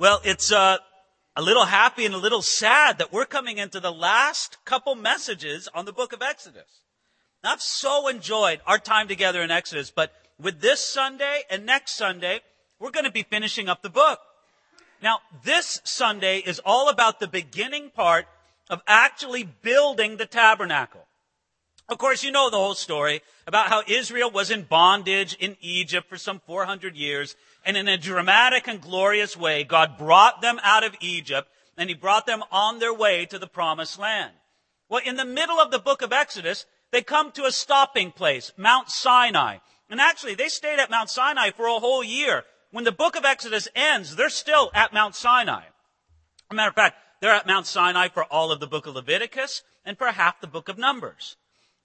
Well, it's uh, a little happy and a little sad that we're coming into the last couple messages on the book of Exodus. I've so enjoyed our time together in Exodus, but with this Sunday and next Sunday, we're going to be finishing up the book. Now, this Sunday is all about the beginning part of actually building the tabernacle. Of course, you know the whole story about how Israel was in bondage in Egypt for some 400 years, and in a dramatic and glorious way, God brought them out of Egypt, and He brought them on their way to the promised land. Well, in the middle of the book of Exodus, they come to a stopping place, Mount Sinai. And actually, they stayed at Mount Sinai for a whole year. When the book of Exodus ends, they're still at Mount Sinai. As a matter of fact, they're at Mount Sinai for all of the book of Leviticus and for half the book of Numbers.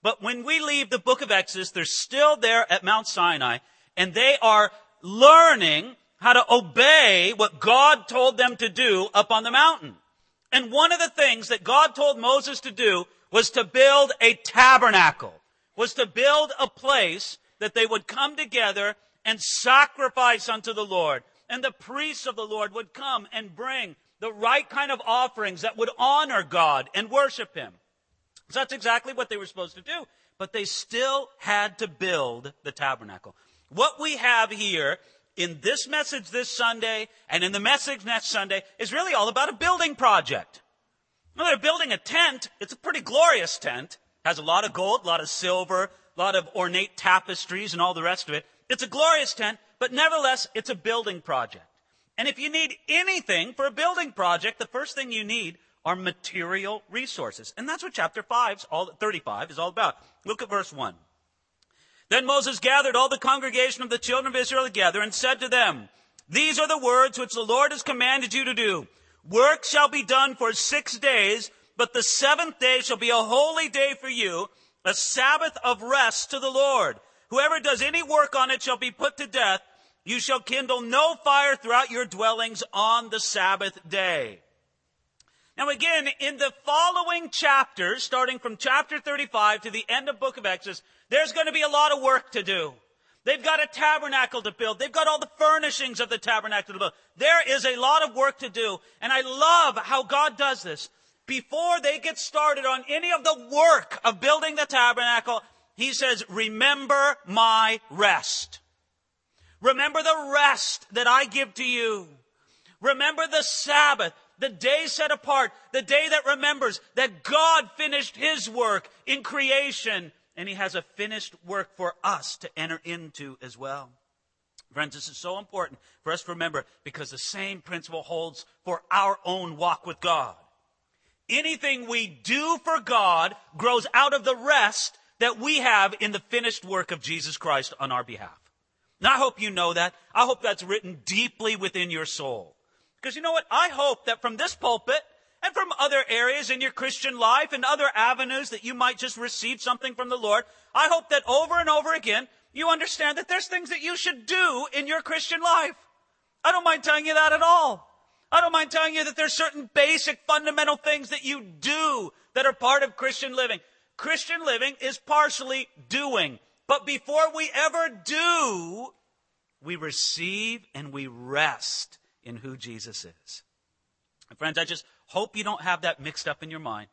But when we leave the book of Exodus, they're still there at Mount Sinai and they are learning how to obey what God told them to do up on the mountain. And one of the things that God told Moses to do was to build a tabernacle, was to build a place that they would come together and sacrifice unto the Lord. And the priests of the Lord would come and bring the right kind of offerings that would honor God and worship Him. So that's exactly what they were supposed to do. But they still had to build the tabernacle. What we have here in this message this Sunday and in the message next Sunday is really all about a building project. Well, they're building a tent. It's a pretty glorious tent. Has a lot of gold, a lot of silver, a lot of ornate tapestries and all the rest of it. It's a glorious tent, but nevertheless, it's a building project. And if you need anything for a building project, the first thing you need are material resources. And that's what chapter 5, all, 35 is all about. Look at verse 1. Then Moses gathered all the congregation of the children of Israel together and said to them, These are the words which the Lord has commanded you to do. Work shall be done for six days, but the seventh day shall be a holy day for you, a Sabbath of rest to the Lord. Whoever does any work on it shall be put to death. You shall kindle no fire throughout your dwellings on the Sabbath day. Now again, in the following chapters, starting from chapter 35 to the end of book of Exodus, there's going to be a lot of work to do. They've got a tabernacle to build. They've got all the furnishings of the tabernacle to build. There is a lot of work to do. And I love how God does this. Before they get started on any of the work of building the tabernacle, he says, remember my rest. Remember the rest that I give to you. Remember the Sabbath, the day set apart, the day that remembers that God finished his work in creation and he has a finished work for us to enter into as well. Friends, this is so important for us to remember because the same principle holds for our own walk with God. Anything we do for God grows out of the rest that we have in the finished work of Jesus Christ on our behalf. And I hope you know that. I hope that's written deeply within your soul. Because you know what? I hope that from this pulpit, and from other areas in your Christian life and other avenues that you might just receive something from the Lord. I hope that over and over again, you understand that there's things that you should do in your Christian life. I don't mind telling you that at all. I don't mind telling you that there's certain basic fundamental things that you do that are part of Christian living. Christian living is partially doing. But before we ever do, we receive and we rest in who Jesus is. And friends, I just hope you don't have that mixed up in your mind.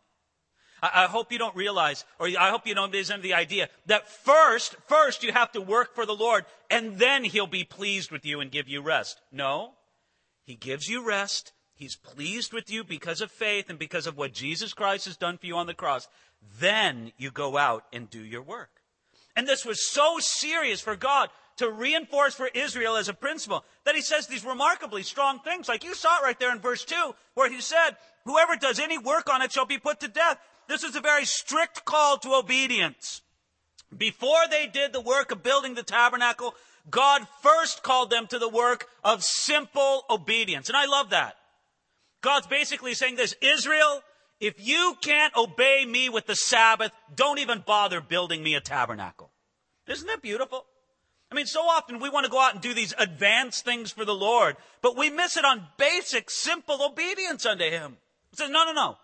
I, I hope you don't realize, or I hope you don't under the idea that first, first you have to work for the Lord and then He'll be pleased with you and give you rest. No. He gives you rest. He's pleased with you because of faith and because of what Jesus Christ has done for you on the cross. Then you go out and do your work. And this was so serious for God to reinforce for Israel as a principle that he says these remarkably strong things. Like you saw it right there in verse 2, where he said, Whoever does any work on it shall be put to death. This is a very strict call to obedience. Before they did the work of building the tabernacle, God first called them to the work of simple obedience. And I love that. God's basically saying this Israel, if you can't obey me with the Sabbath, don't even bother building me a tabernacle. Isn't that beautiful? I mean, so often we want to go out and do these advanced things for the Lord, but we miss it on basic, simple obedience unto Him. He says, no, no, no.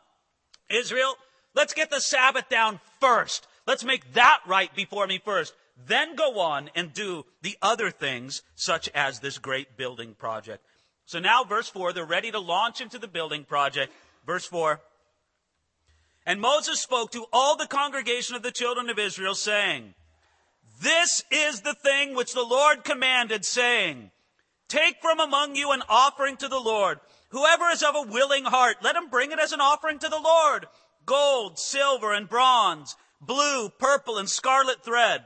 Israel, let's get the Sabbath down first. Let's make that right before me first. Then go on and do the other things, such as this great building project. So now, verse 4, they're ready to launch into the building project. Verse 4. And Moses spoke to all the congregation of the children of Israel, saying, This is the thing which the Lord commanded, saying, Take from among you an offering to the Lord. Whoever is of a willing heart, let him bring it as an offering to the Lord. Gold, silver, and bronze, blue, purple, and scarlet thread,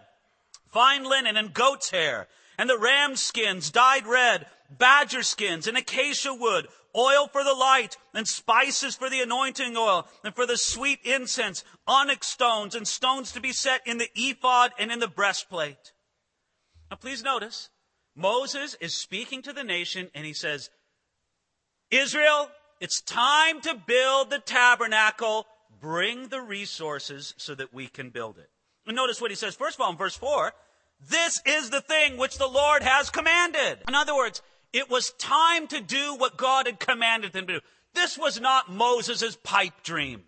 fine linen and goat's hair, and the ram skins dyed red, badger skins and acacia wood, oil for the light, and spices for the anointing oil, and for the sweet incense, onyx stones, and stones to be set in the ephod and in the breastplate. Now please notice, Moses is speaking to the nation and he says, Israel, it's time to build the tabernacle. Bring the resources so that we can build it. And notice what he says, first of all, in verse 4, this is the thing which the Lord has commanded. In other words, it was time to do what God had commanded them to do. This was not Moses' pipe dream.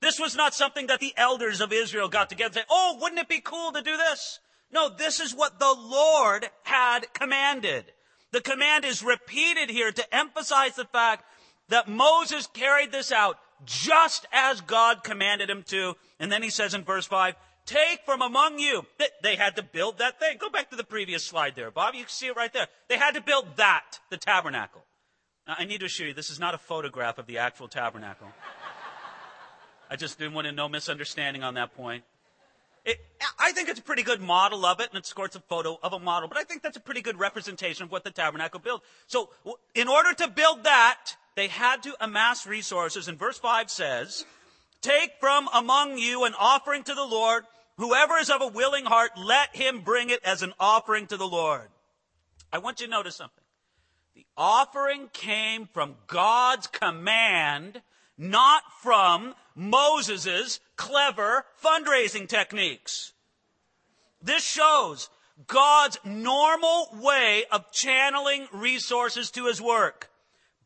This was not something that the elders of Israel got together and said, Oh, wouldn't it be cool to do this? No, this is what the Lord had commanded. The command is repeated here to emphasize the fact that Moses carried this out just as God commanded him to. And then he says in verse 5, Take from among you. They had to build that thing. Go back to the previous slide there, Bob. You can see it right there. They had to build that, the tabernacle. Now, I need to assure you, this is not a photograph of the actual tabernacle. I just didn't want to no misunderstanding on that point. It, I think it's a pretty good model of it, and it scores a photo of a model, but I think that's a pretty good representation of what the tabernacle built. So, in order to build that, they had to amass resources, and verse 5 says, Take from among you an offering to the Lord. Whoever is of a willing heart, let him bring it as an offering to the Lord. I want you to notice something. The offering came from God's command, not from Moses' clever fundraising techniques. This shows God's normal way of channeling resources to his work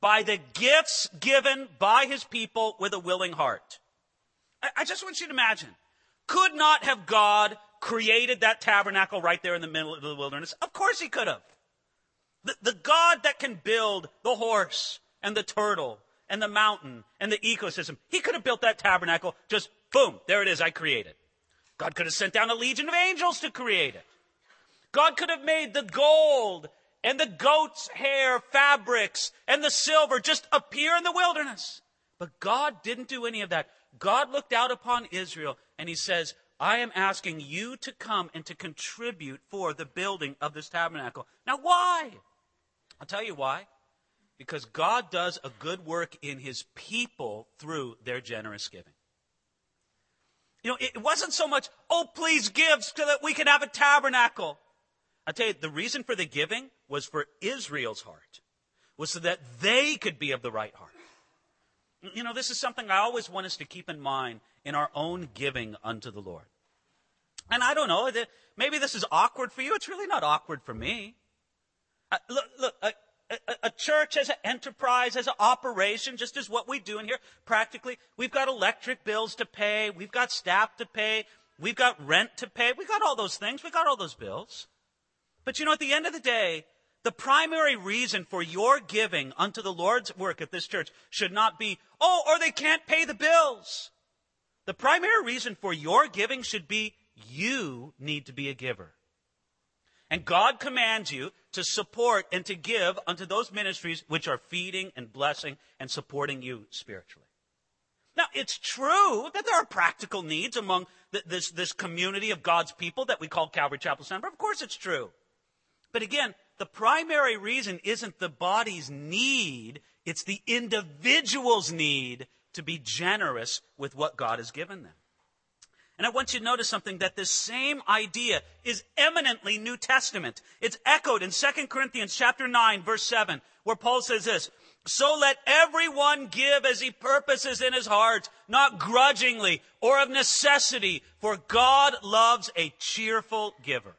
by the gifts given by his people with a willing heart. I, just want you to imagine. Could not have God created that tabernacle right there in the middle of the wilderness? Of course he could have. The, the God that can build the horse and the turtle and the mountain and the ecosystem, he could have built that tabernacle just boom, there it is, I created. God could have sent down a legion of angels to create it. God could have made the gold and the goat's hair fabrics and the silver just appear in the wilderness. But God didn't do any of that. God looked out upon Israel and he says, I am asking you to come and to contribute for the building of this tabernacle. Now, why? I'll tell you why. Because God does a good work in his people through their generous giving. You know, it wasn't so much, oh, please give so that we can have a tabernacle. I tell you, the reason for the giving was for Israel's heart, was so that they could be of the right heart. You know, this is something I always want us to keep in mind in our own giving unto the Lord. And I don't know, maybe this is awkward for you. It's really not awkward for me. Uh, look, look, a, a church as an enterprise, as an operation, just as what we do in here, practically, we've got electric bills to pay, we've got staff to pay, we've got rent to pay, we've got all those things, we've got all those bills. But you know, at the end of the day, the primary reason for your giving unto the Lord's work at this church should not be, oh, or they can't pay the bills. The primary reason for your giving should be you need to be a giver. And God commands you to support and to give unto those ministries which are feeding and blessing and supporting you spiritually. Now, it's true that there are practical needs among this, this community of God's people that we call Calvary Chapel Center. Of course it's true. But again, the primary reason isn't the body's need, it's the individual's need to be generous with what God has given them. And I want you to notice something that this same idea is eminently New Testament. It's echoed in 2 Corinthians chapter 9 verse 7 where Paul says this, so let everyone give as he purposes in his heart, not grudgingly or of necessity, for God loves a cheerful giver.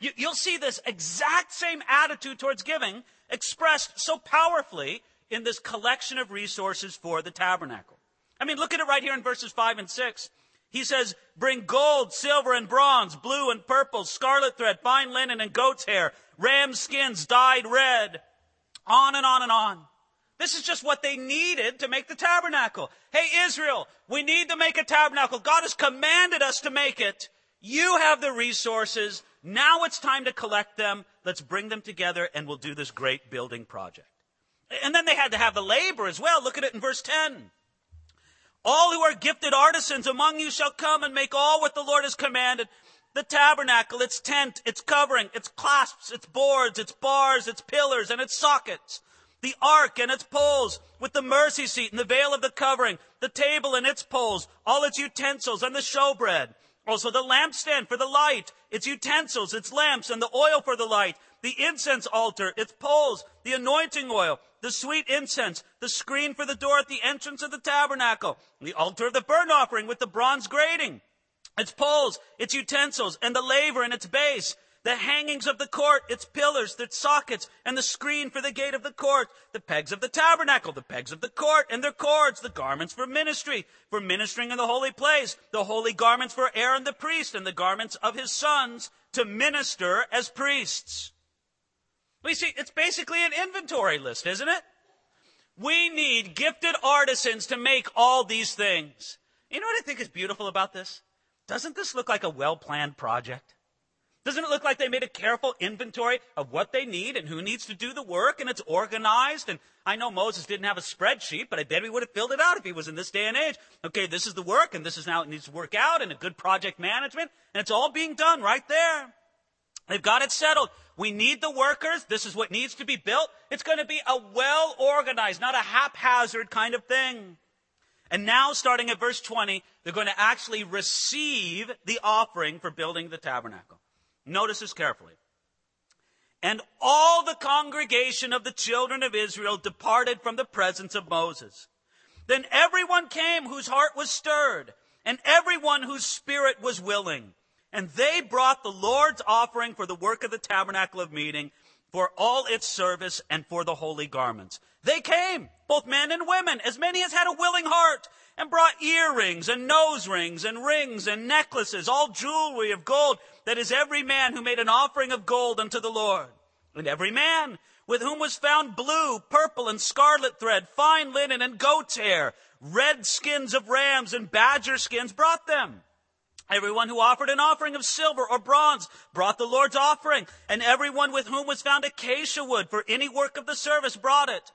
You, will see this exact same attitude towards giving expressed so powerfully in this collection of resources for the tabernacle. I mean, look at it right here in verses 5 and 6. He says, bring gold, silver, and bronze, blue and purple, scarlet thread, fine linen, and goat's hair, ram skins dyed red, On and on and on. This is just what they needed to make the tabernacle. Hey, Israel, we need to make a tabernacle. God has commanded us to make it. You have the resources. Now it's time to collect them. Let's bring them together and we'll do this great building project. And then they had to have the labor as well. Look at it in verse 10. All who are gifted artisans among you shall come and make all what the Lord has commanded. The tabernacle, its tent, its covering, its clasps, its boards, its bars, its pillars, and its sockets. The ark and its poles, with the mercy seat and the veil of the covering, the table and its poles, all its utensils, and the showbread. Also the lampstand for the light, its utensils, its lamps, and the oil for the light, the incense altar, its poles, the anointing oil, the sweet incense, the screen for the door at the entrance of the tabernacle, the altar of the burnt offering with the bronze grating, its poles, its utensils, and the laver and its base, the hangings of the court, its pillars, its sockets, and the screen for the gate of the court, the pegs of the tabernacle, the pegs of the court, and their cords, the garments for ministry, for ministering in the holy place, the holy garments for Aaron the priest, and the garments of his sons to minister as priests. We see, it's basically an inventory list, isn't it? We need gifted artisans to make all these things. You know what I think is beautiful about this? Doesn't this look like a well planned project? Doesn't it look like they made a careful inventory of what they need and who needs to do the work and it's organized? And I know Moses didn't have a spreadsheet, but I bet he would have filled it out if he was in this day and age. Okay, this is the work and this is how it needs to work out and a good project management and it's all being done right there. They've got it settled. We need the workers. This is what needs to be built. It's going to be a well organized, not a haphazard kind of thing. And now, starting at verse 20, they're going to actually receive the offering for building the tabernacle. Notice this carefully. And all the congregation of the children of Israel departed from the presence of Moses. Then everyone came whose heart was stirred, and everyone whose spirit was willing. And they brought the Lord's offering for the work of the tabernacle of meeting, for all its service, and for the holy garments. They came, both men and women, as many as had a willing heart, and brought earrings and nose rings and rings and necklaces, all jewelry of gold. That is every man who made an offering of gold unto the Lord. And every man with whom was found blue, purple, and scarlet thread, fine linen and goat's hair, red skins of rams and badger skins brought them. Everyone who offered an offering of silver or bronze brought the Lord's offering, and everyone with whom was found acacia wood for any work of the service brought it.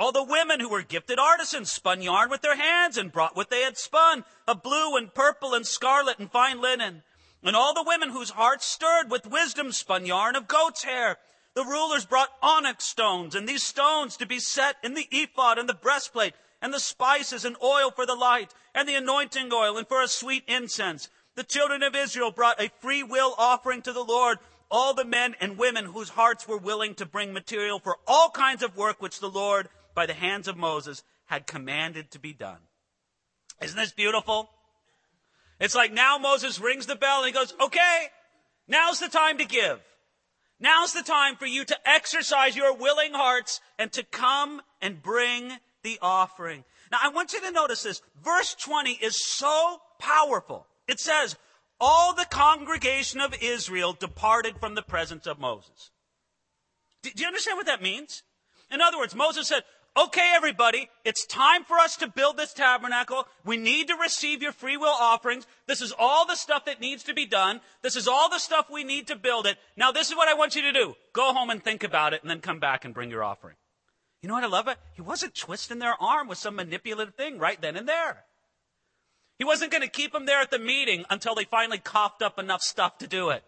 All the women who were gifted artisans spun yarn with their hands and brought what they had spun, of blue and purple and scarlet and fine linen. And all the women whose hearts stirred with wisdom spun yarn of goat's hair. The rulers brought onyx stones, and these stones to be set in the ephod and the breastplate, and the spices and oil for the light, and the anointing oil, and for a sweet incense. The children of Israel brought a free will offering to the Lord, all the men and women whose hearts were willing to bring material for all kinds of work which the Lord by the hands of Moses had commanded to be done. Isn't this beautiful? It's like now Moses rings the bell and he goes, okay, now's the time to give. Now's the time for you to exercise your willing hearts and to come and bring the offering. Now I want you to notice this. Verse 20 is so powerful. It says, all the congregation of Israel departed from the presence of Moses. Do you understand what that means? In other words, Moses said, okay, everybody, it's time for us to build this tabernacle. We need to receive your free will offerings. This is all the stuff that needs to be done. This is all the stuff we need to build it. Now, this is what I want you to do. Go home and think about it and then come back and bring your offering. You know what I love it? He wasn't twisting their arm with some manipulative thing right then and there. He wasn't going to keep them there at the meeting until they finally coughed up enough stuff to do it.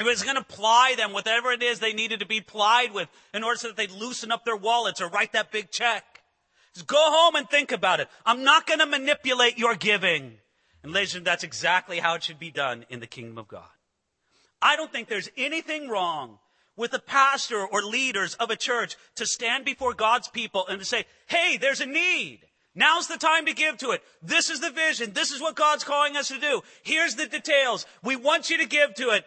He was going to ply them whatever it is they needed to be plied with in order so that they'd loosen up their wallets or write that big check. Just go home and think about it. I'm not going to manipulate your giving. And ladies and that's exactly how it should be done in the kingdom of God. I don't think there's anything wrong with a pastor or leaders of a church to stand before God's people and to say, hey, there's a need. Now's the time to give to it. This is the vision. This is what God's calling us to do. Here's the details. We want you to give to it.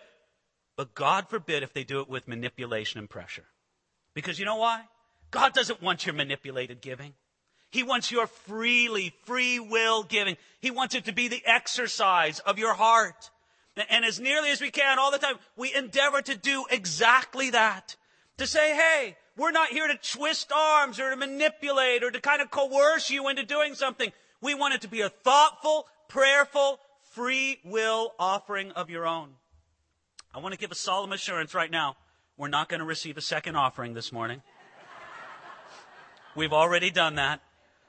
But God forbid if they do it with manipulation and pressure. Because you know why? God doesn't want your manipulated giving. He wants your freely, free will giving. He wants it to be the exercise of your heart. And as nearly as we can all the time, we endeavor to do exactly that. To say, hey, We're not here to twist arms or to manipulate or to kind of coerce you into doing something. We want it to be a thoughtful, prayerful, free will offering of your own. I want to give a solemn assurance right now. We're not going to receive a second offering this morning. We've already done that.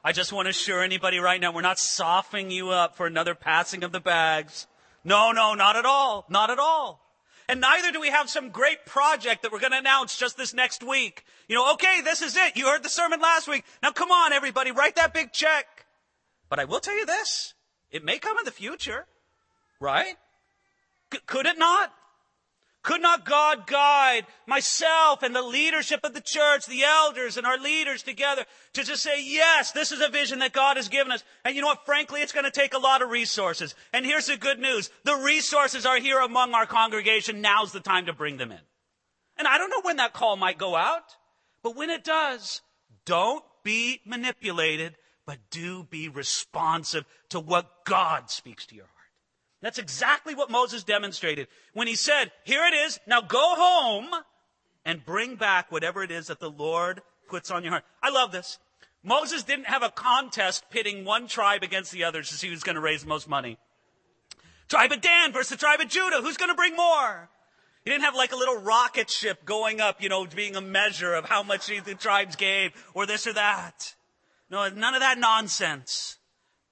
I just want to assure anybody right now, we're not softening you up for another passing of the bags. No, no, not at all. Not at all. And neither do we have some great project that we're going to announce just this next week. You know, okay, this is it. You heard the sermon last week. Now come on, everybody, write that big check. But I will tell you this. It may come in the future. Right? C- could it not? Could not God guide myself and the leadership of the church, the elders and our leaders together to just say, yes, this is a vision that God has given us. And you know what? Frankly, it's going to take a lot of resources. And here's the good news. The resources are here among our congregation. Now's the time to bring them in. And I don't know when that call might go out, but when it does, don't be manipulated, but do be responsive to what God speaks to your heart. That's exactly what Moses demonstrated when he said, Here it is, now go home and bring back whatever it is that the Lord puts on your heart. I love this. Moses didn't have a contest pitting one tribe against the others to see who's going to raise the most money. Tribe of Dan versus the tribe of Judah. Who's going to bring more? He didn't have like a little rocket ship going up, you know, being a measure of how much the tribes gave or this or that. No, none of that nonsense.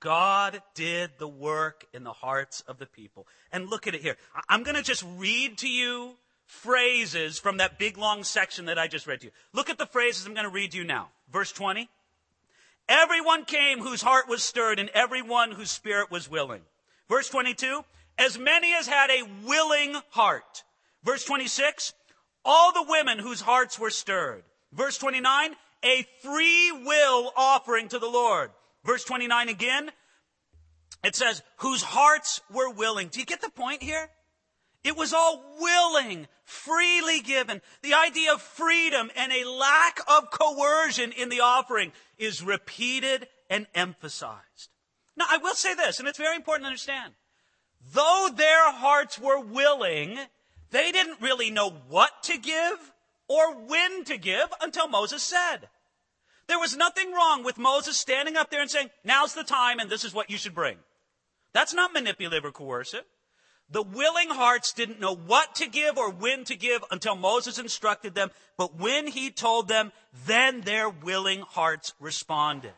God did the work in the hearts of the people. And look at it here. I'm going to just read to you phrases from that big long section that I just read to you. Look at the phrases I'm going to read to you now. Verse 20. Everyone came whose heart was stirred and everyone whose spirit was willing. Verse 22. As many as had a willing heart. Verse 26. All the women whose hearts were stirred. Verse 29. A free will offering to the Lord. Verse 29 again, it says, whose hearts were willing. Do you get the point here? It was all willing, freely given. The idea of freedom and a lack of coercion in the offering is repeated and emphasized. Now, I will say this, and it's very important to understand. Though their hearts were willing, they didn't really know what to give or when to give until Moses said. There was nothing wrong with Moses standing up there and saying, now's the time and this is what you should bring. That's not manipulative or coercive. The willing hearts didn't know what to give or when to give until Moses instructed them, but when he told them, then their willing hearts responded.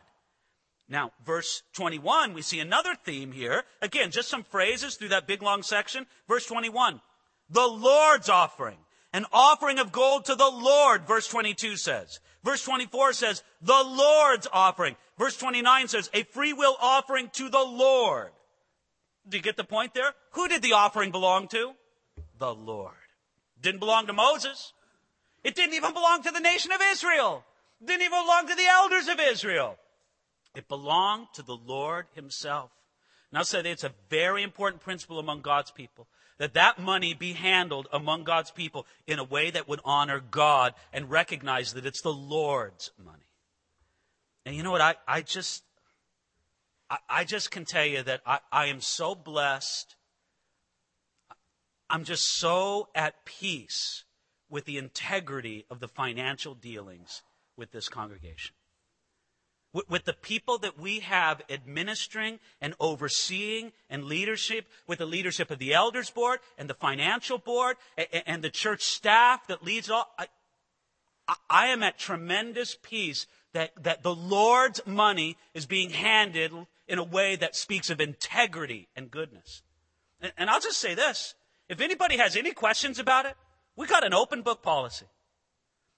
Now, verse 21, we see another theme here. Again, just some phrases through that big long section. Verse 21, the Lord's offering, an offering of gold to the Lord, verse 22 says. Verse 24 says, the Lord's offering. Verse 29 says, a free will offering to the Lord. Do you get the point there? Who did the offering belong to? The Lord. Didn't belong to Moses. It didn't even belong to the nation of Israel. Didn't even belong to the elders of Israel. It belonged to the Lord himself. Now say it's a very important principle among God's people that that money be handled among God's people in a way that would honor God and recognize that it's the Lord's money. And you know what? I, I just, I, I just can tell you that I, I am so blessed. I'm just so at peace with the integrity of the financial dealings with this congregation with, with the people that we have administering and overseeing and leadership, with the leadership of the elders board and the financial board and, and the church staff that leads all. I, I am at tremendous peace that, that the Lord's money is being handed in a way that speaks of integrity and goodness. And, and I'll just say this. If anybody has any questions about it, we got an open book policy.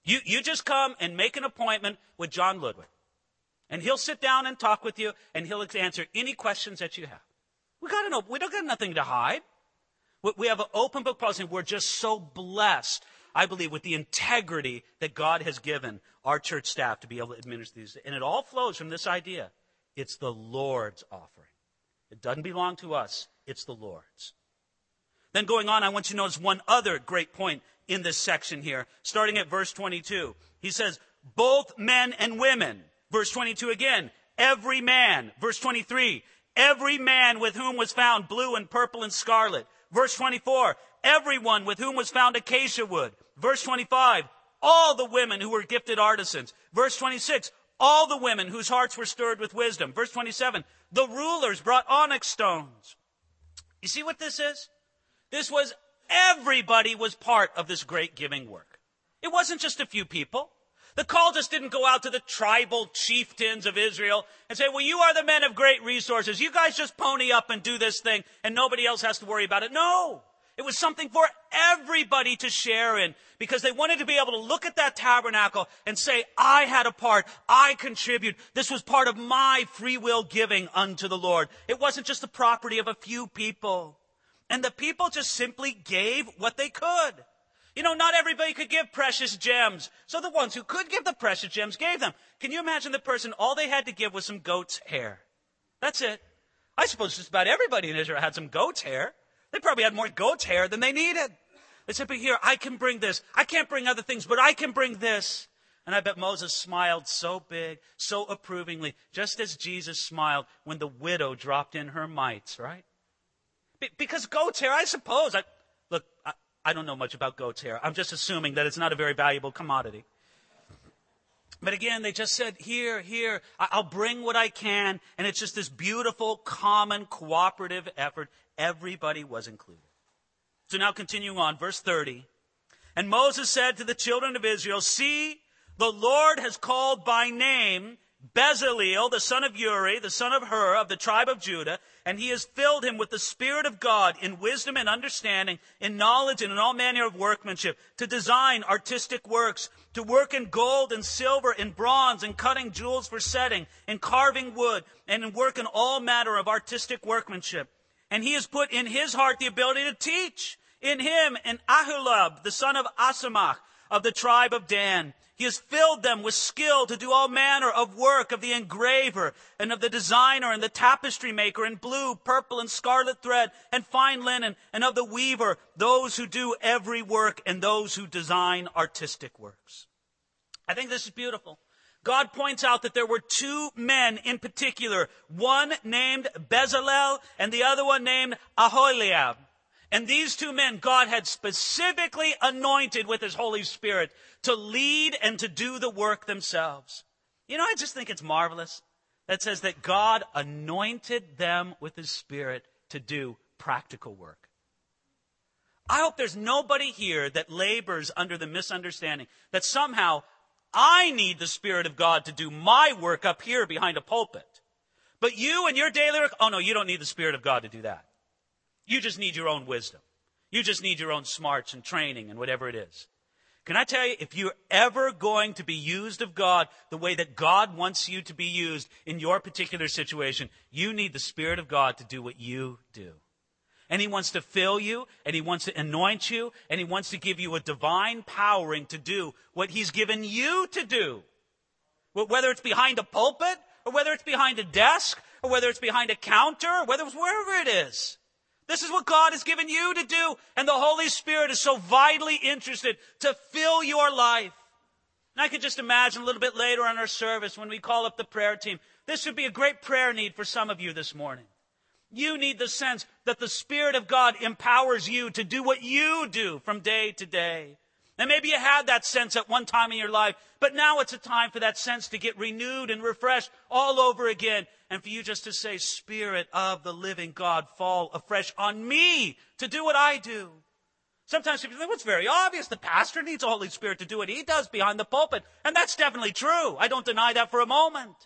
You, you just come and make an appointment with John Ludwig. And he'll sit down and talk with you and he'll answer any questions that you have. We got an we don't got nothing to hide. We have an open book policy. We're just so blessed, I believe, with the integrity that God has given our church staff to be able to administer these. And it all flows from this idea. It's the Lord's offering. It doesn't belong to us. It's the Lord's. Then going on, I want you to notice one other great point in this section here, starting at verse 22. He says, both men and women Verse 22 again, every man. Verse 23, every man with whom was found blue and purple and scarlet. Verse 24, everyone with whom was found acacia wood. Verse 25, all the women who were gifted artisans. Verse 26, all the women whose hearts were stirred with wisdom. Verse 27, the rulers brought onyx stones. You see what this is? This was everybody was part of this great giving work. It wasn't just a few people. The call just didn't go out to the tribal chieftains of Israel and say, well, you are the men of great resources. You guys just pony up and do this thing and nobody else has to worry about it. No. It was something for everybody to share in because they wanted to be able to look at that tabernacle and say, I had a part. I contribute. This was part of my free will giving unto the Lord. It wasn't just the property of a few people. And the people just simply gave what they could. You know, not everybody could give precious gems. So the ones who could give the precious gems gave them. Can you imagine the person, all they had to give was some goat's hair? That's it. I suppose just about everybody in Israel had some goat's hair. They probably had more goat's hair than they needed. They said, but here, I can bring this. I can't bring other things, but I can bring this. And I bet Moses smiled so big, so approvingly, just as Jesus smiled when the widow dropped in her mites, right? Be- because goat's hair, I suppose. I, look, I don't know much about goat's hair. I'm just assuming that it's not a very valuable commodity. But again, they just said, here, here, I'll bring what I can. And it's just this beautiful, common, cooperative effort. Everybody was included. So now continuing on, verse 30. And Moses said to the children of Israel, see, the Lord has called by name Bezaleel, the son of Uri, the son of Hur, of the tribe of Judah, and he has filled him with the Spirit of God in wisdom and understanding, in knowledge and in all manner of workmanship, to design artistic works, to work in gold and silver, in bronze, and cutting jewels for setting, in carving wood, and in work in all manner of artistic workmanship. And he has put in his heart the ability to teach. In him, and Aholiab, the son of Ahisamach, of the tribe of Dan. He has filled them with skill to do all manner of work of the engraver and of the designer and the tapestry maker in blue, purple, and scarlet thread and fine linen and of the weaver, those who do every work and those who design artistic works. I think this is beautiful. God points out that there were two men in particular, one named Bezalel and the other one named Aholiab. And these two men, God had specifically anointed with His Holy Spirit to lead and to do the work themselves. You know, I just think it's marvelous. That says that God anointed them with His Spirit to do practical work. I hope there's nobody here that labors under the misunderstanding that somehow I need the Spirit of God to do my work up here behind a pulpit. But you and your daily work, oh no, you don't need the Spirit of God to do that. You just need your own wisdom. You just need your own smarts and training and whatever it is. Can I tell you, if you're ever going to be used of God the way that God wants you to be used in your particular situation, you need the Spirit of God to do what you do. And He wants to fill you, and He wants to anoint you, and He wants to give you a divine powering to do what He's given you to do. Whether it's behind a pulpit, or whether it's behind a desk, or whether it's behind a counter, or whether it's wherever it is. This is what God has given you to do. And the Holy Spirit is so vitally interested to fill your life. And I could just imagine a little bit later on our service when we call up the prayer team. This would be a great prayer need for some of you this morning. You need the sense that the Spirit of God empowers you to do what you do from day to day. And maybe you had that sense at one time in your life, but now it's a time for that sense to get renewed and refreshed all over again. And for you just to say, Spirit of the living God, fall afresh on me to do what I do. Sometimes people think, well, it's very obvious. The pastor needs the Holy Spirit to do what he does behind the pulpit. And that's definitely true. I don't deny that for a moment.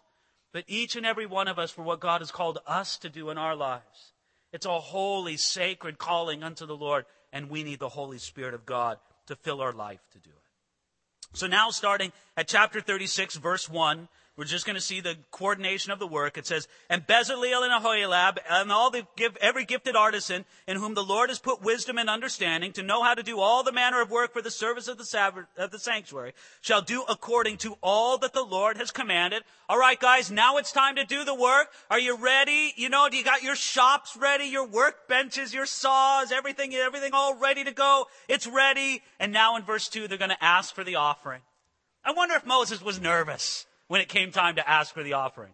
But each and every one of us for what God has called us to do in our lives. It's a holy, sacred calling unto the Lord. And we need the Holy Spirit of God to fill our life to do it. So now starting at chapter 36 verse 1, we're just going to see the coordination of the work. It says, and Bezaleel and Aholiab and all the give, every gifted artisan in whom the Lord has put wisdom and understanding to know how to do all the manner of work for the service of the, Sabbath, of the sanctuary shall do according to all that the Lord has commanded. All right, guys, now it's time to do the work. Are you ready? You know, do you got your shops ready, your workbenches, your saws, everything, everything all ready to go? It's ready. And now in verse two, they're going to ask for the offering. I wonder if Moses was nervous when it came time to ask for the offering.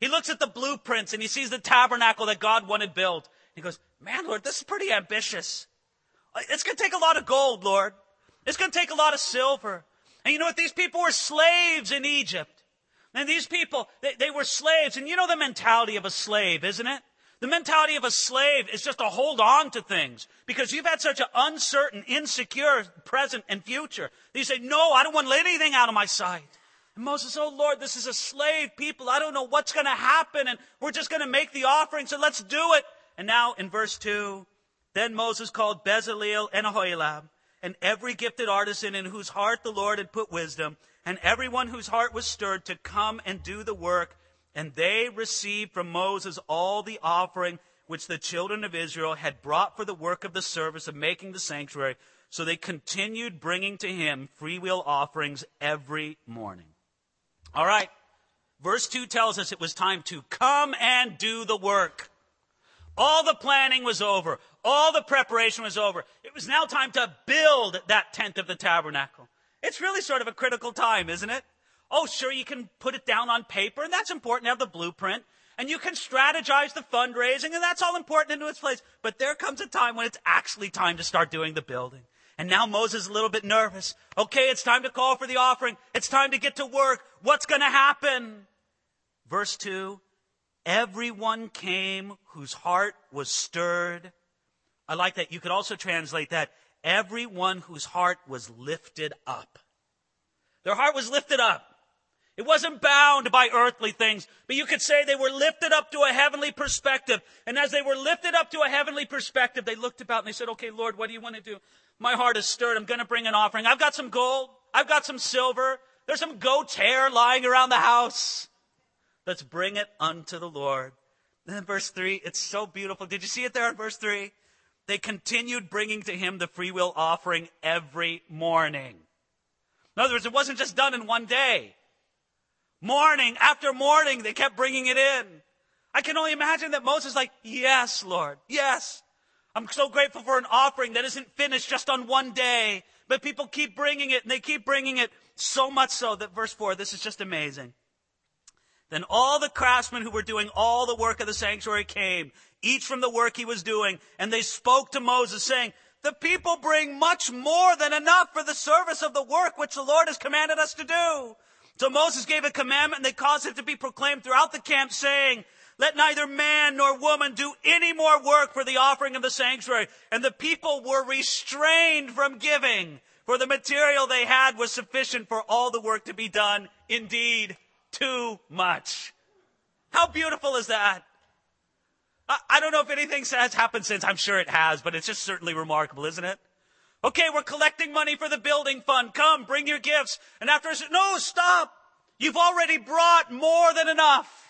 He looks at the blueprints and he sees the tabernacle that God wanted built. He goes, man, Lord, this is pretty ambitious. Uh, it's going to take a lot of gold, Lord. It's going to take a lot of silver. And you know what? These people were slaves in Egypt. And these people, they, they were slaves. And you know the mentality of a slave, isn't it? The mentality of a slave is just to hold on to things because you've had such an uncertain, insecure present and future. You say, no, I don't want to let anything out of my sight. And Moses, said, oh Lord, this is a slave people. I don't know what's going to happen and we're just going to make the offering. So let's do it. And now in verse two, then Moses called Bezaleel and Aholiab and every gifted artisan in whose heart the Lord had put wisdom and everyone whose heart was stirred to come and do the work and they received from Moses all the offering which the children of Israel had brought for the work of the service of making the sanctuary. So they continued bringing to him freewill offerings every morning. All right. Verse 2 tells us it was time to come and do the work. All the planning was over. All the preparation was over. It was now time to build that tent of the tabernacle. It's really sort of a critical time, isn't it? Oh, sure, you can put it down on paper, and that's important to have the blueprint. And you can strategize the fundraising, and that's all important into its place. But there comes a time when it's actually time to start doing the building. And now Moses is a little bit nervous. Okay, it's time to call for the offering. It's time to get to work. What's going to happen? Verse 2 Everyone came whose heart was stirred. I like that. You could also translate that. Everyone whose heart was lifted up. Their heart was lifted up. It wasn't bound by earthly things, but you could say they were lifted up to a heavenly perspective. And as they were lifted up to a heavenly perspective, they looked about and they said, okay, Lord, what do you want to do? My heart is stirred. I'm going to bring an offering. I've got some gold. I've got some silver. There's some goat's hair lying around the house. Let's bring it unto the Lord. And then verse three, it's so beautiful. Did you see it there in verse three? They continued bringing to him the freewill offering every morning. In other words, it wasn't just done in one day. Morning after morning, they kept bringing it in. I can only imagine that Moses like, yes, Lord, yes. I'm so grateful for an offering that isn't finished just on one day, but people keep bringing it and they keep bringing it so much so that verse four, this is just amazing. Then all the craftsmen who were doing all the work of the sanctuary came, each from the work he was doing, and they spoke to Moses saying, the people bring much more than enough for the service of the work which the Lord has commanded us to do. So Moses gave a commandment and they caused it to be proclaimed throughout the camp saying, let neither man nor woman do any more work for the offering of the sanctuary. And the people were restrained from giving, for the material they had was sufficient for all the work to be done. Indeed, too much. How beautiful is that? I don't know if anything has happened since. I'm sure it has, but it's just certainly remarkable, isn't it? Okay, we're collecting money for the building fund. Come, bring your gifts. And after I no, stop. You've already brought more than enough.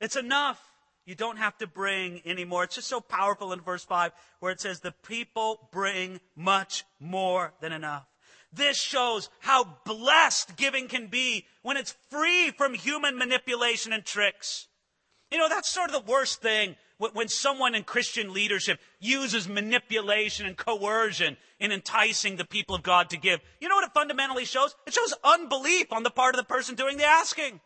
It's enough. You don't have to bring anymore. It's just so powerful in verse 5 where it says, the people bring much more than enough. This shows how blessed giving can be when it's free from human manipulation and tricks. You know, that's sort of the worst thing when someone in Christian leadership uses manipulation and coercion in enticing the people of God to give, you know what it fundamentally shows? It shows unbelief on the part of the person doing the asking.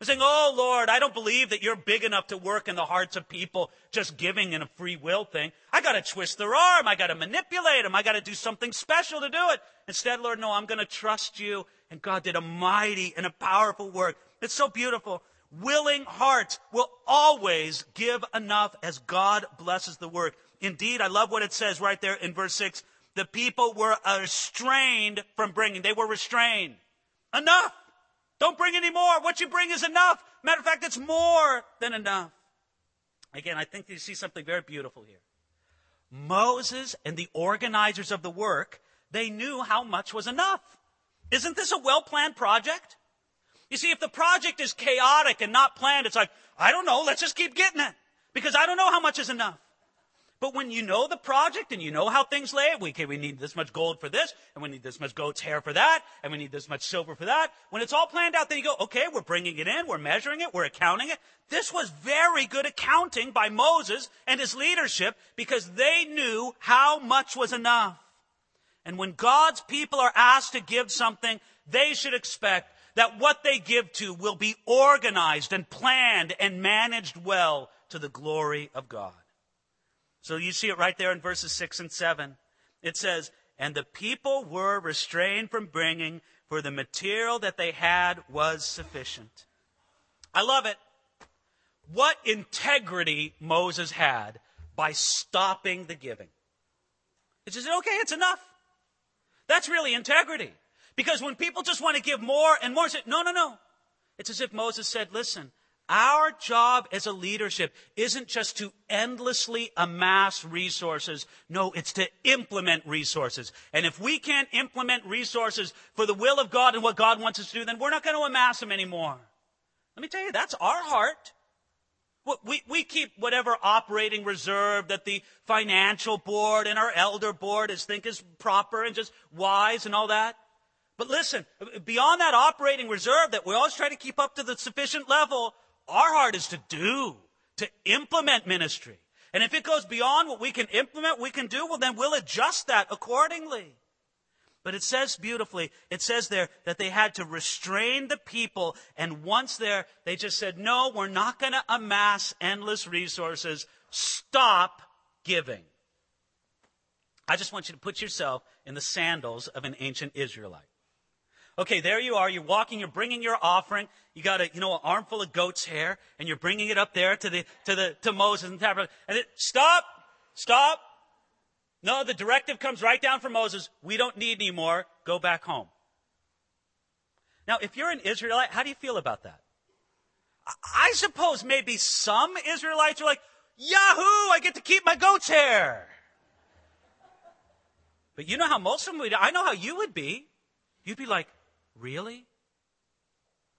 They're saying, Oh Lord, I don't believe that you're big enough to work in the hearts of people just giving in a free will thing. I gotta twist their arm. I gotta manipulate them. I gotta do something special to do it. Instead, Lord, no, I'm gonna trust you. And God did a mighty and a powerful work. It's so beautiful willing hearts will always give enough as God blesses the work. Indeed, I love what it says right there in verse 6. The people were restrained from bringing. They were restrained. Enough. Don't bring any more. What you bring is enough. Matter of fact, it's more than enough. Again, I think you see something very beautiful here. Moses and the organizers of the work, they knew how much was enough. Isn't this a well planned project? You see, if the project is chaotic and not planned, it's like, I don't know, let's just keep getting it. Because I don't know how much is enough. But when you know the project and you know how things lay, we, okay, we need this much gold for this, and we need this much goat's hair for that, and we need this much silver for that. When it's all planned out, then you go, okay, we're bringing it in, we're measuring it, we're accounting it. This was very good accounting by Moses and his leadership because they knew how much was enough. And when God's people are asked to give something, they should expect that what they give to will be organized and planned and managed well to the glory of God. So you see it right there in verses 6 and 7. It says, And the people were restrained from bringing, for the material that they had was sufficient. I love it. What integrity Moses had by stopping the giving. It's just, okay, it's enough. That's really integrity. Because when people just want to give more and more, say, no, no, no. It's as if Moses said, listen, our job as a leadership isn't just to endlessly amass resources. No, it's to implement resources. And if we can't implement resources for the will of God and what God wants us to do, then we're not going to amass them anymore. Let me tell you, that's our heart. We, we keep whatever operating reserve that the financial board and our elder board is think is proper and just wise and all that. But listen, beyond that operating reserve that we always try to keep up to the sufficient level, our heart is to do, to implement ministry. And if it goes beyond what we can implement, we can do, well, then we'll adjust that accordingly. But it says beautifully, it says there that they had to restrain the people. And once there, they just said, no, we're not going to amass endless resources. Stop giving. I just want you to put yourself in the sandals of an ancient Israelite. Okay, there you are. You're walking. You're bringing your offering. You got a, you know, an armful of goat's hair, and you're bringing it up there to the to the to Moses and the tabernacle. And it, stop, stop. No, the directive comes right down from Moses. We don't need any more. Go back home. Now, if you're an Israelite, how do you feel about that? I suppose maybe some Israelites are like, Yahoo, I get to keep my goat's hair. But you know how most of them would, I know how you would be. You'd be like, really?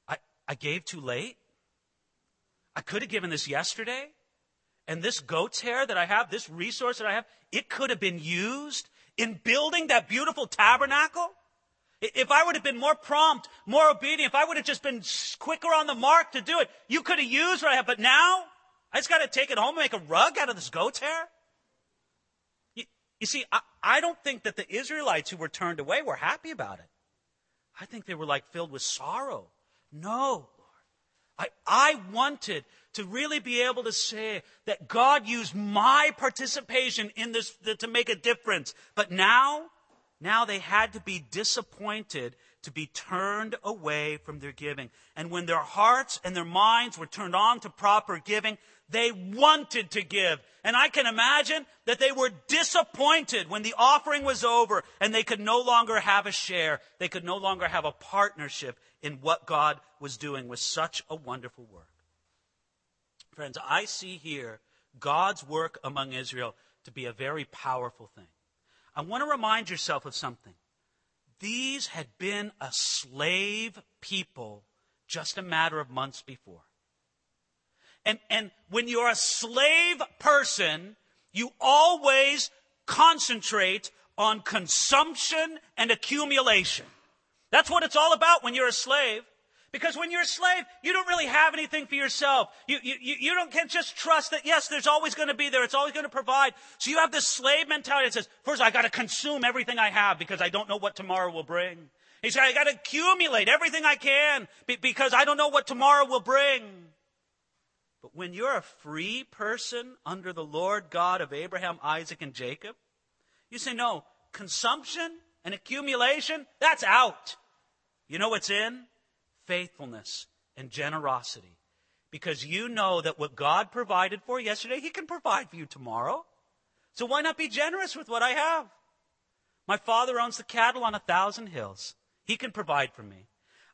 I, I gave too late? I could have given this yesterday? And this goat's hair that I have, this resource that I have, it could have been used in building that beautiful tabernacle. If I would have been more prompt, more obedient, if I would have just been quicker on the mark to do it, you could have used what I have. But now, I just got to take it home and make a rug out of this goat's hair. You, you see, I, I don't think that the Israelites who were turned away were happy about it. I think they were like filled with sorrow. No, Lord. I, I wanted to really be able to say that God used my participation in this to make a difference. But now, now they had to be disappointed to be turned away from their giving. And when their hearts and their minds were turned on to proper giving, they wanted to give. And I can imagine that they were disappointed when the offering was over and they could no longer have a share. They could no longer have a partnership in what God was doing with such a wonderful work. Friends, I see here God's work among Israel to be a very powerful thing. I want to remind yourself of something. These had been a slave people just a matter of months before. And, and when you're a slave person, you always concentrate on consumption and accumulation. That's what it's all about when you're a slave. Because when you're a slave, you don't really have anything for yourself. You, you, you don't can't just trust that, yes, there's always going to be there. It's always going to provide. So you have this slave mentality that says, first, I got to consume everything I have because I don't know what tomorrow will bring. He said, I got to accumulate everything I can because I don't know what tomorrow will bring. But when you're a free person under the Lord God of Abraham, Isaac, and Jacob, you say, no, consumption and accumulation, that's out. You know what's in? faithfulness and generosity because you know that what God provided for yesterday, He can provide for you tomorrow. So why not be generous with what I have? My father owns the cattle on a thousand hills. He can provide for me.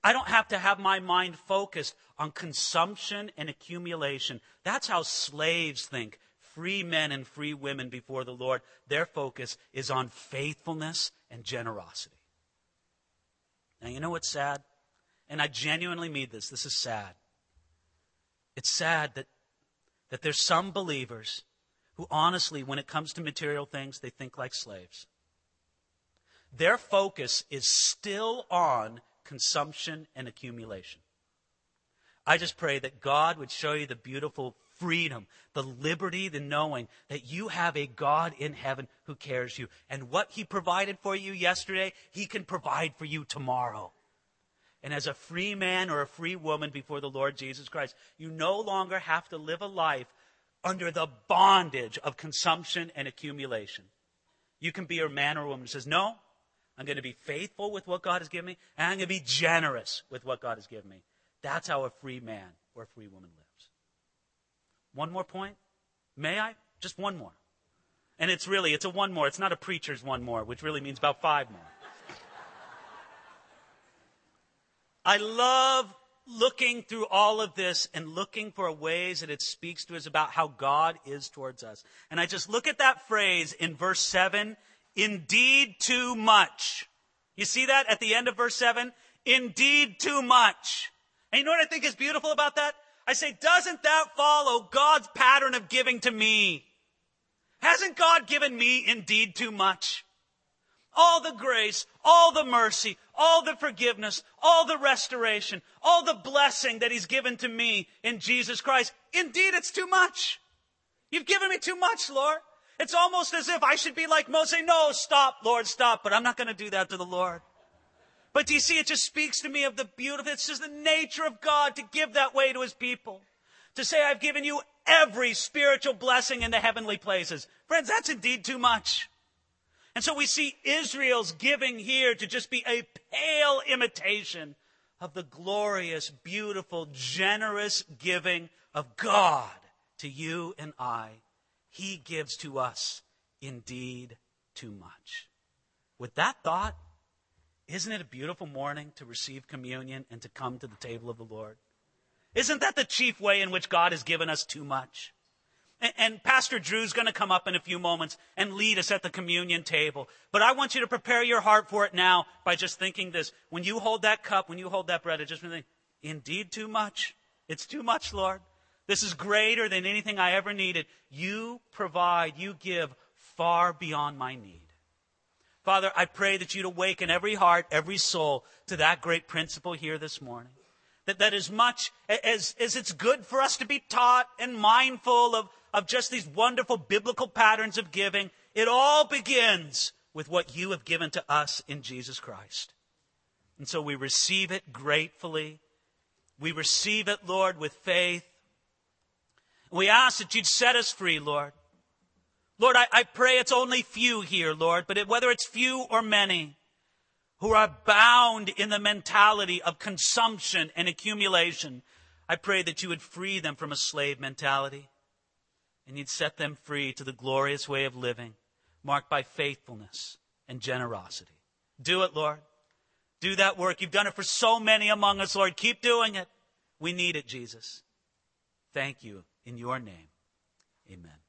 I don't have to have my mind focused on consumption and accumulation. That's how slaves think. Free men and free women before the Lord, their focus is on faithfulness and generosity. Now, you know what's sad? And I genuinely mean this. This is sad. It's sad that, that there's some believers who honestly, when it comes to material things, they think like slaves. Their focus is still on consumption and accumulation. I just pray that God would show you the beautiful freedom, the liberty, the knowing that you have a God in heaven who cares you. And what He provided for you yesterday, He can provide for you tomorrow. And as a free man or a free woman before the Lord Jesus Christ, you no longer have to live a life under the bondage of consumption and accumulation. You can be a man or a woman who says, No, I'm going to be faithful with what God has given me, and I'm going to be generous with what God has given me. That's how a free man or a free woman lives. One more point? May I? Just one more. And it's really, it's a one more. It's not a preacher's one more, which really means about five more. I love looking through all of this and looking for ways that it speaks to us about how God is towards us. And I just look at that phrase in verse 7, indeed too much. You see that at the end of verse 7? Indeed too much. And you know what I think is beautiful about that? I say, doesn't that follow God's pattern of giving to me? Hasn't God given me indeed too much? All the grace, all the mercy, all the forgiveness, all the restoration, all the blessing that He's given to me in Jesus Christ. Indeed, it's too much. You've given me too much, Lord. It's almost as if I should be like Moses, no, stop, Lord, stop. But I'm not going to do that to the Lord. But do you see, it just speaks to me of the beautiful, it's just the nature of God to give that way to his people. To say, I've given you every spiritual blessing in the heavenly places. Friends, that's indeed too much. And so we see Israel's giving here to just be a pale imitation of the glorious, beautiful, generous giving of God to you and I. He gives to us indeed too much. With that thought, isn't it a beautiful morning to receive communion and to come to the table of the Lord? Isn't that the chief way in which God has given us too much? And, and Pastor Drew's going to come up in a few moments and lead us at the communion table. But I want you to prepare your heart for it now by just thinking this. When you hold that cup, when you hold that bread, it just think, indeed too much. It's too much, Lord. This is greater than anything I ever needed. You provide, you give far beyond my need. Father, I pray that you'd awaken every heart, every soul to that great principle here this morning. That, that as much as, as it's good for us to be taught and mindful of, of just these wonderful biblical patterns of giving, it all begins with what you have given to us in Jesus Christ. And so we receive it gratefully. We receive it, Lord, with faith. We ask that you'd set us free, Lord. Lord, I, I pray it's only few here, Lord, but it, whether it's few or many who are bound in the mentality of consumption and accumulation, I pray that you would free them from a slave mentality and you'd set them free to the glorious way of living marked by faithfulness and generosity. Do it, Lord. Do that work. You've done it for so many among us, Lord. Keep doing it. We need it, Jesus. Thank you in your name. Amen.